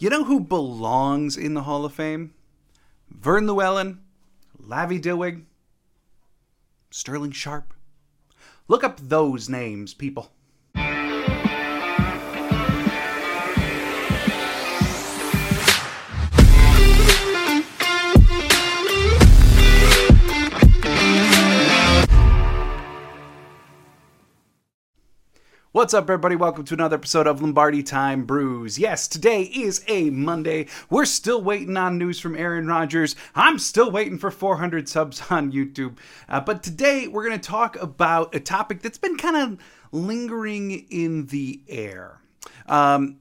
You know who belongs in the Hall of Fame? Verne Lewellen, Lavvie Dilweg, Sterling Sharpe. Look up those names, people. What's up, everybody? Welcome to another episode of Lombardi Time Brews. Yes, today is a Monday. We're still waiting on news from Aaron Rodgers. I'm still waiting for 400 subs on YouTube. Uh, but today we're going to talk about a topic that's been kind of lingering in the air. Um,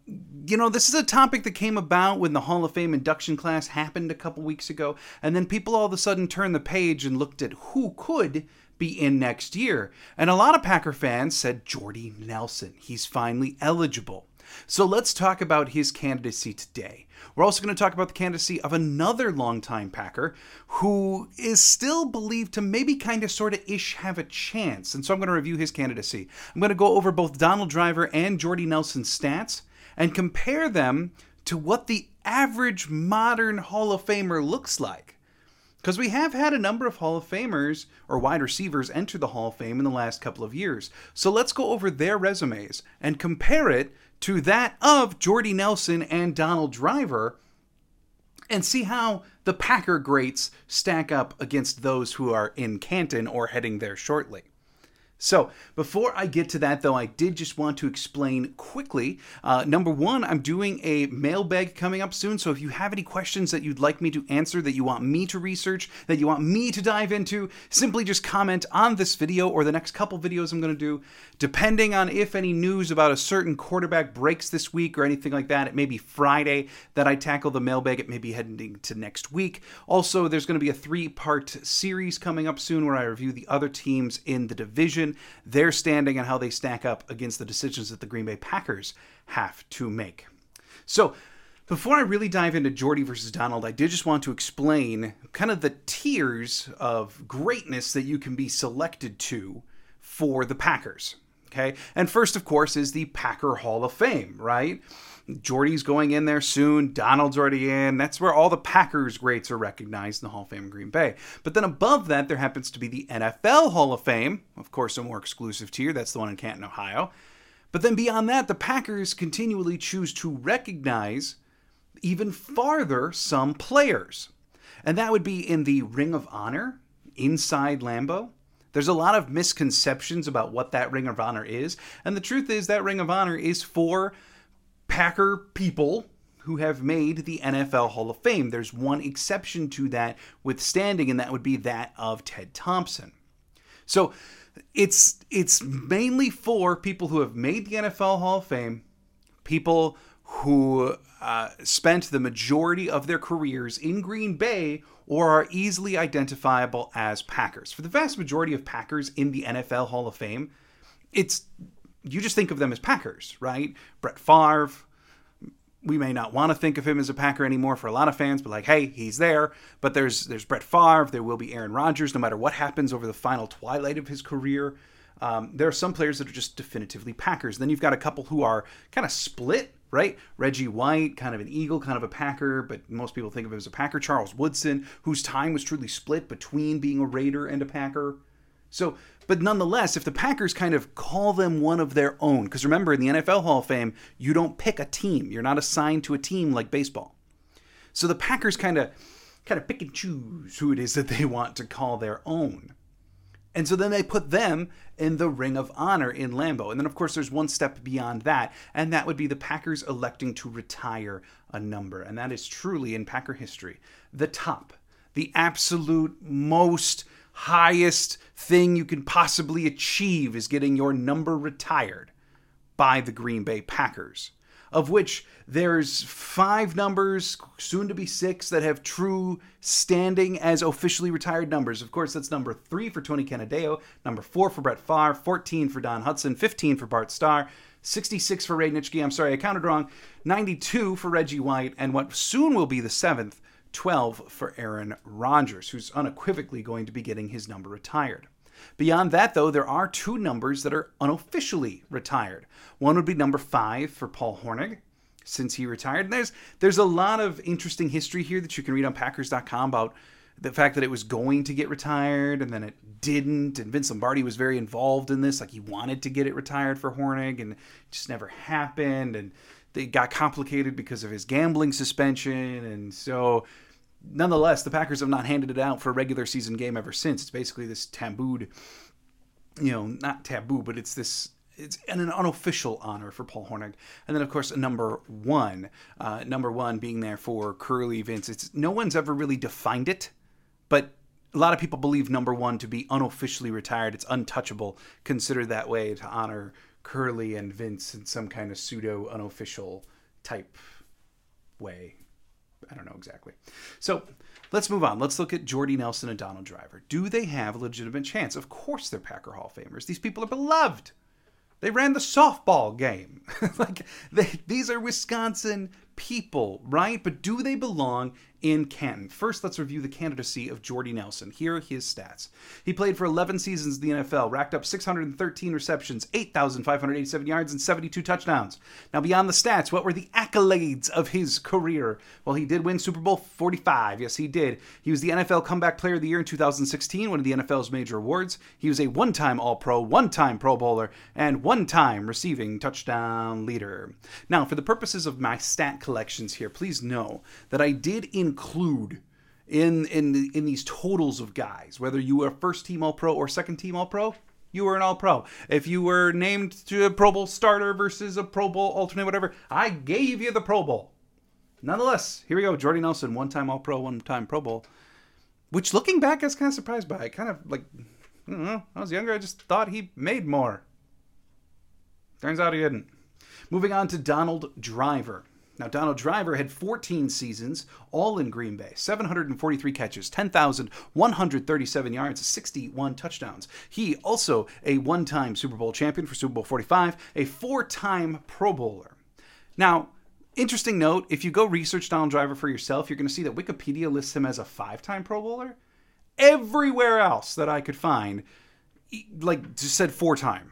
you know, this is a topic that came about when the Hall of Fame induction class happened a couple weeks ago, and then people all of a sudden turned the page and looked at who could be in next year. And a lot of Packer fans said Jordy Nelson. He's finally eligible. So let's talk about his candidacy today. We're also going to talk about the candidacy of another longtime Packer who is still believed to maybe kind of sort of ish have a chance. And so I'm going to review his candidacy. I'm going to go over both Donald Driver and Jordy Nelson's stats and compare them to what the average modern Hall of Famer looks like. Because we have had a number of Hall of Famers or wide receivers enter the Hall of Fame in the last couple of years. So let's go over their resumes and compare it to that of Jordy Nelson and Donald Driver and see how the Packer greats stack up against those who are in Canton or heading there shortly. So, before I get to that, though, I did just want to explain quickly. Uh, number one, I'm doing a mailbag coming up soon. So, if you have any questions that you'd like me to answer, that you want me to research, that you want me to dive into, simply just comment on this video or the next couple videos I'm going to do. Depending on if any news about a certain quarterback breaks this week or anything like that, it may be Friday that I tackle the mailbag. It may be heading to next week. Also, there's going to be a three part series coming up soon where I review the other teams in the division their standing and how they stack up against the decisions that the Green Bay Packers have to make. So, before I really dive into Jordy versus Donald, I did just want to explain kind of the tiers of greatness that you can be selected to for the Packers. Okay. And first, of course, is the Packer Hall of Fame, right? Jordy's going in there soon. Donald's already in. That's where all the Packers greats are recognized in the Hall of Fame in Green Bay. But then above that, there happens to be the NFL Hall of Fame, of course, a more exclusive tier. That's the one in Canton, Ohio. But then beyond that, the Packers continually choose to recognize even farther some players. And that would be in the Ring of Honor inside Lambeau. There's a lot of misconceptions about what that Ring of Honor is. And the truth is, that Ring of Honor is for Packer people who have made the NFL Hall of Fame. There's one exception to that withstanding, and that would be that of Ted Thompson. So it's it's mainly for people who have made the NFL Hall of Fame, people who uh, spent the majority of their careers in Green Bay or are easily identifiable as Packers. For the vast majority of Packers in the NFL Hall of Fame, it's you just think of them as Packers, right? Brett Favre. We may not want to think of him as a Packer anymore for a lot of fans, but like, hey, he's there. But there's there's Brett Favre. There will be Aaron Rodgers, no matter what happens over the final twilight of his career. Um, there are some players that are just definitively Packers. Then you've got a couple who are kind of split, right? Reggie White, kind of an Eagle, kind of a Packer, but most people think of him as a Packer. Charles Woodson, whose time was truly split between being a Raider and a Packer. So, but nonetheless, if the Packers kind of call them one of their own, because remember, in the NFL Hall of Fame, you don't pick a team. You're not assigned to a team like baseball. So the Packers kind of kind of pick and choose who it is that they want to call their own. And so then they put them in the Ring of Honor in Lambeau. And then, of course, there's one step beyond that, and that would be the Packers electing to retire a number. And that is truly, in Packer history, the top, the absolute most highest thing you can possibly achieve is getting your number retired by the Green Bay Packers, of which there's five numbers, soon to be six, that have true standing as officially retired numbers. Of course, that's number three for Tony Canadeo, number four for Brett Favre, 14 for Don Hutson, 15 for Bart Starr, 66 for Ray Nitschke, I'm sorry, I counted wrong, 92 for Reggie White, and what soon will be the seventh 12 for Aaron Rodgers, who's unequivocally going to be getting his number retired. Beyond that, though, there are two numbers that are unofficially retired. One would be number five for Paul Hornung, since he retired. And there's there's a lot of interesting history here that you can read on Packers.com about the fact that it was going to get retired and then it didn't. And Vince Lombardi was very involved in this, like he wanted to get it retired for Hornung, and it just never happened. And it got complicated because of his gambling suspension, and so nonetheless, the Packers have not handed it out for a regular season game ever since. It's basically this tabooed, you know, not taboo, but it's this. It's an unofficial honor for Paul Hornung, and then of course number one, uh, number one being there for Curly Vince. It's no one's ever really defined it, but a lot of people believe number one to be unofficially retired. It's untouchable, considered that way to honor Curly and Vince in some kind of pseudo unofficial type way. I don't know exactly. So let's move on. Let's look at Jordy Nelson and Donald Driver. Do they have a legitimate chance? Of course, they're Packer Hall of Famers. These people are beloved. They ran the softball game. like they, these are Wisconsin people, right? But do they belong in Canton? First, let's review the candidacy of Jordy Nelson. Here are his stats. He played for 11 seasons in the NFL, racked up 613 receptions, 8,587 yards, and 72 touchdowns. Now, beyond the stats, what were the accolades of his career? Well, he did win Super Bowl 45. Yes, he did. He was the NFL Comeback Player of the Year in 2016, one of the NFL's major awards. He was a one time All Pro, one time Pro Bowler, and one time receiving touchdown leader. Now, for the purposes of my stat collections here, please know that I did include in in in these totals of guys, whether you were first team All Pro or second team All Pro, you were an All Pro. If you were named to a Pro Bowl starter versus a Pro Bowl alternate, whatever, I gave you the Pro Bowl. Nonetheless, here we go. Jordy Nelson, one time All Pro, one time Pro Bowl. Which, looking back, I was kind of surprised by. I kind of like, I don't know. I was younger. I just thought he made more. Turns out he didn't. Moving on to Donald Driver. Now, Donald Driver had 14 seasons, all in Green Bay, 743 catches, 10,137 yards, 61 touchdowns. He also a one time Super Bowl champion for Super Bowl 45, a four time Pro Bowler. Now, interesting note if you go research Donald Driver for yourself, you're going to see that Wikipedia lists him as a five time Pro Bowler. Everywhere else that I could find, like, just said four time.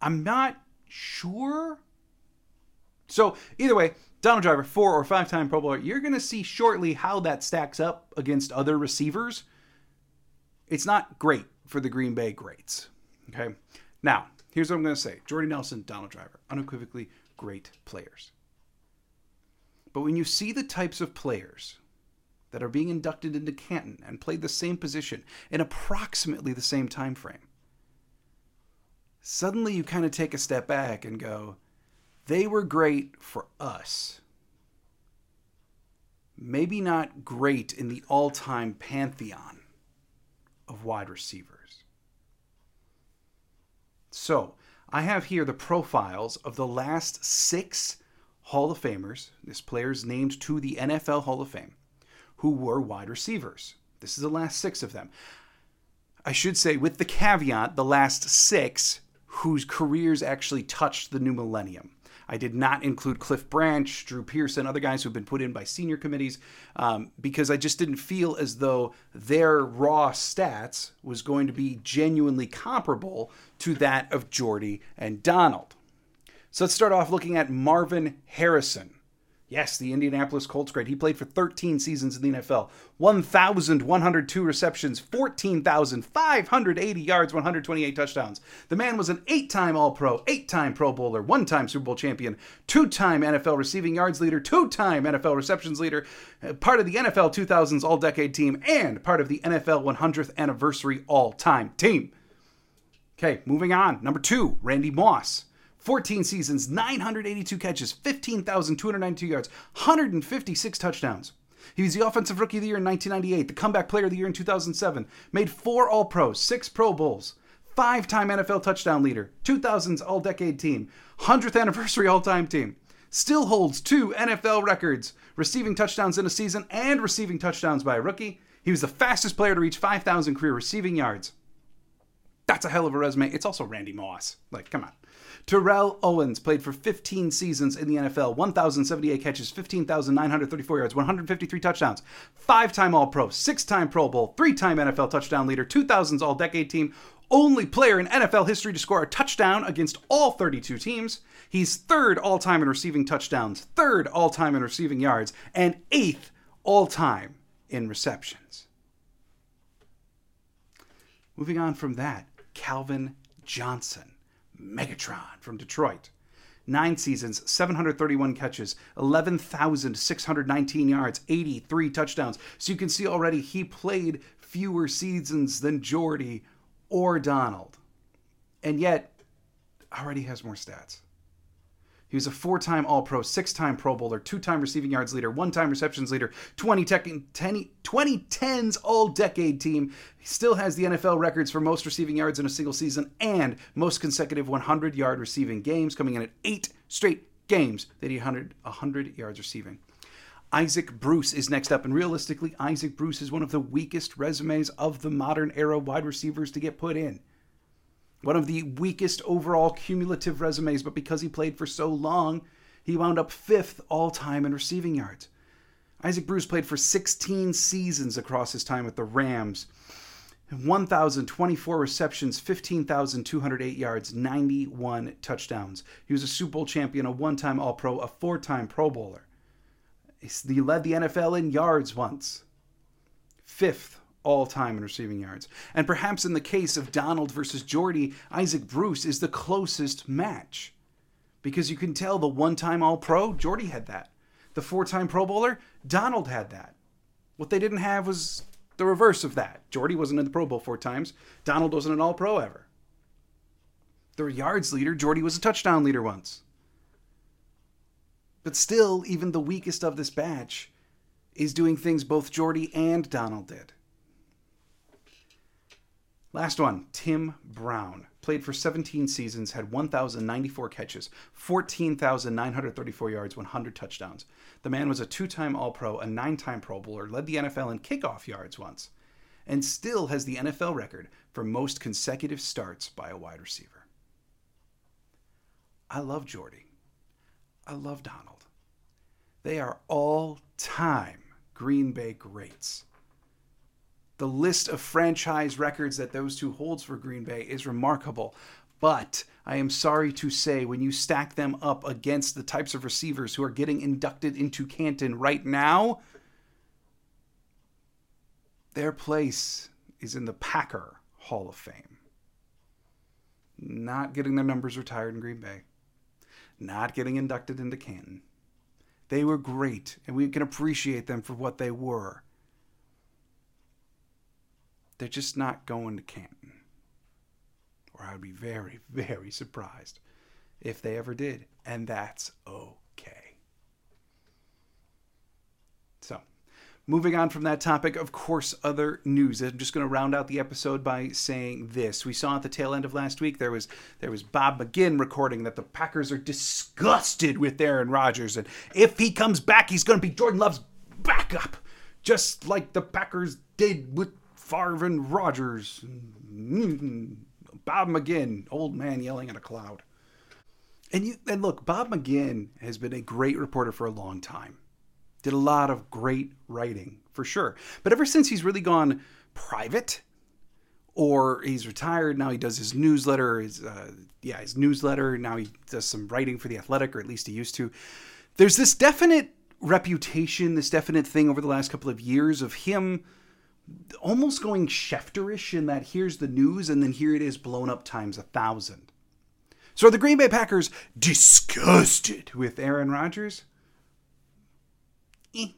I'm not sure so either way, Donald Driver, four or five time Pro Bowler, you're going to see shortly how that stacks up against other receivers. It's not great for the Green Bay greats. Okay. Now, here's what I'm going to say Jordy Nelson, Donald Driver, unequivocally great players. But when you see the types of players that are being inducted into Canton and played the same position in approximately the same time frame, suddenly you kind of take a step back and go, they were great for us. Maybe not great in the all time pantheon of wide receivers. So, I have here the profiles of the last six Hall of Famers, this players named to the NFL Hall of Fame, who were wide receivers. This is the last six of them. I should say, with the caveat, the last six whose careers actually touched the new millennium. I did not include Cliff Branch, Drew Pearson, other guys who've been put in by senior committees, um, because I just didn't feel as though their raw stats was going to be genuinely comparable to that of Jordy and Donald. So let's start off looking at Marvin Harrison. Yes, the Indianapolis Colts great. He played for 13 seasons in the NFL. 1,102 receptions, 14,580 yards, 128 touchdowns. The man was an eight time All Pro, eight time Pro Bowler, one time Super Bowl champion, two time NFL receiving yards leader, two time NFL receptions leader, uh, part of the NFL 2000s All Decade team, and part of the NFL 100th Anniversary All Time team. Okay, moving on. Number two, Randy Moss. 14 seasons, 982 catches, 15,292 yards, 156 touchdowns. He was the Offensive Rookie of the Year in 1998, the Comeback Player of the Year in 2007, made four All Pros, six Pro Bowls, five time NFL touchdown leader, 2000s All Decade team, 100th Anniversary All Time team. Still holds two NFL records receiving touchdowns in a season and receiving touchdowns by a rookie. He was the fastest player to reach 5,000 career receiving yards. That's a hell of a resume. It's also Randy Moss. Like, come on. Terrell Owens played for 15 seasons in the NFL, 1,078 catches, 15,934 yards, 153 touchdowns, five time All Pro, six time Pro Bowl, three time NFL touchdown leader, 2000s All Decade team, only player in NFL history to score a touchdown against all 32 teams. He's third all time in receiving touchdowns, third all time in receiving yards, and eighth all time in receptions. Moving on from that, Calvin Johnson, Megatron from Detroit. Nine seasons, 731 catches, 11,619 yards, 83 touchdowns. So you can see already he played fewer seasons than Jordy or Donald. And yet, already has more stats. He was a four time All Pro, six time Pro Bowler, two time receiving yards leader, one time receptions leader, 20 tech, 10, 2010s All Decade team. He still has the NFL records for most receiving yards in a single season and most consecutive 100 yard receiving games, coming in at eight straight games that he 100, 100 yards receiving. Isaac Bruce is next up, and realistically, Isaac Bruce is one of the weakest resumes of the modern era wide receivers to get put in. One of the weakest overall cumulative resumes, but because he played for so long, he wound up fifth all time in receiving yards. Isaac Bruce played for 16 seasons across his time with the Rams. 1,024 receptions, 15,208 yards, 91 touchdowns. He was a Super Bowl champion, a one time All Pro, a four time Pro Bowler. He led the NFL in yards once. Fifth all time in receiving yards. And perhaps in the case of Donald versus Jordy, Isaac Bruce is the closest match. Because you can tell the one time All Pro, Jordy had that. The four time Pro Bowler, Donald had that. What they didn't have was the reverse of that. Jordy wasn't in the Pro Bowl four times, Donald wasn't an All Pro ever. The yards leader, Jordy was a touchdown leader once. But still, even the weakest of this batch is doing things both Jordy and Donald did. Last one, Tim Brown. Played for 17 seasons, had 1,094 catches, 14,934 yards, 100 touchdowns. The man was a two time All Pro, a nine time Pro Bowler, led the NFL in kickoff yards once, and still has the NFL record for most consecutive starts by a wide receiver. I love Jordy. I love Donald. They are all time Green Bay greats. The list of franchise records that those two holds for Green Bay is remarkable. But I am sorry to say, when you stack them up against the types of receivers who are getting inducted into Canton right now, their place is in the Packer Hall of Fame. Not getting their numbers retired in Green Bay, not getting inducted into Canton. They were great, and we can appreciate them for what they were. They're just not going to Canton. Or I'd be very, very surprised if they ever did. And that's okay. So, moving on from that topic, of course, other news. I'm just going to round out the episode by saying this. We saw at the tail end of last week there was there was Bob McGinn recording that the Packers are disgusted with Aaron Rodgers, and if he comes back, he's going to be Jordan Love's backup, just like the Packers did with Favre Rodgers, Bob McGinn, old man yelling at a cloud. And you and look, Bob McGinn has been a great reporter for a long time. Did a lot of great writing, for sure. But ever since he's really gone private, or he's retired, now he does his newsletter, his uh, yeah, his newsletter, now he does some writing for the athletic, or at least he used to. There's this definite reputation, this definite thing over the last couple of years of him almost going Schefterish in that here's the news and then here it is blown up times a thousand. So are the Green Bay Packers disgusted with Aaron Rodgers? Eh.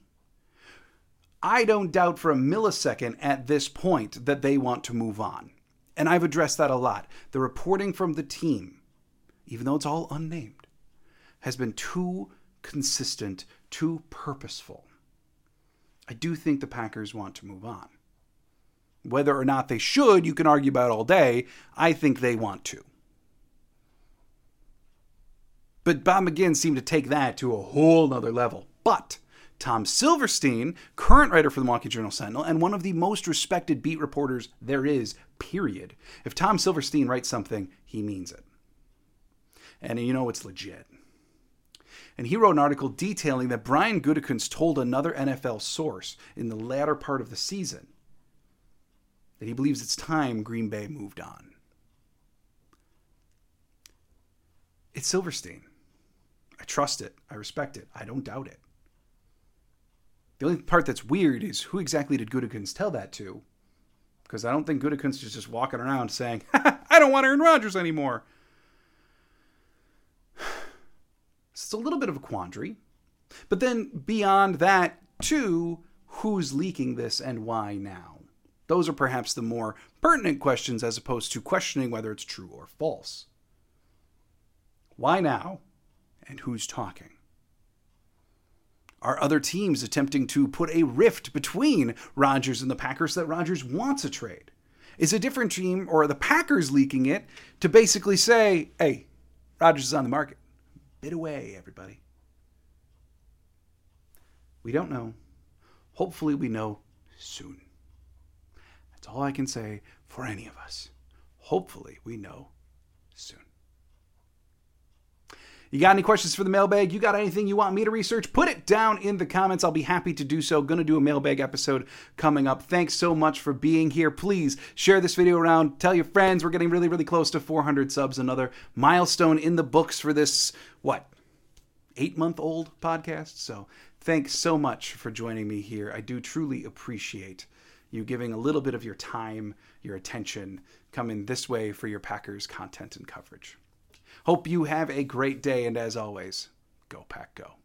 I don't doubt for a millisecond at this point that they want to move on. And I've addressed that a lot. The reporting from the team, even though it's all unnamed, has been too consistent, too purposeful. I do think the Packers want to move on. Whether or not they should, you can argue about all day. I think they want to. But Bob McGinn seemed to take that to a whole nother level. But Tom Silverstein, current writer for the Milwaukee Journal Sentinel, and one of the most respected beat reporters there is, period. If Tom Silverstein writes something, he means it. And you know it's legit. And he wrote an article detailing that Brian Gutekunst told another NFL source in the latter part of the season that he believes it's time Green Bay moved on. It's Silverstein. I trust it. I respect it. I don't doubt it. The only part that's weird is who exactly did Gutekunst tell that to? Because I don't think Gutekunst is just walking around saying, I don't want Aaron Rodgers anymore. It's a little bit of a quandary. But then beyond that, too, who's leaking this and why now? Those are perhaps the more pertinent questions as opposed to questioning whether it's true or false. Why now? And who's talking? Are other teams attempting to put a rift between Rodgers and the Packers that Rodgers wants a trade? Is a different team or are the Packers leaking it to basically say, hey, Rodgers is on the market? Bid away, everybody. We don't know. Hopefully, we know soon. That's all I can say for any of us. Hopefully, we know soon. You got any questions for the mailbag? You got anything you want me to research? Put it down in the comments. I'll be happy to do so. Gonna do a mailbag episode coming up. Thanks so much for being here. Please share this video around. Tell your friends. We're getting really, really close to 400 subs. Another milestone in the books for this, what, eight month old podcast? So thanks so much for joining me here. I do truly appreciate you giving a little bit of your time, your attention, coming this way for your Packers content and coverage. Hope you have a great day, and as always, go Pack Go.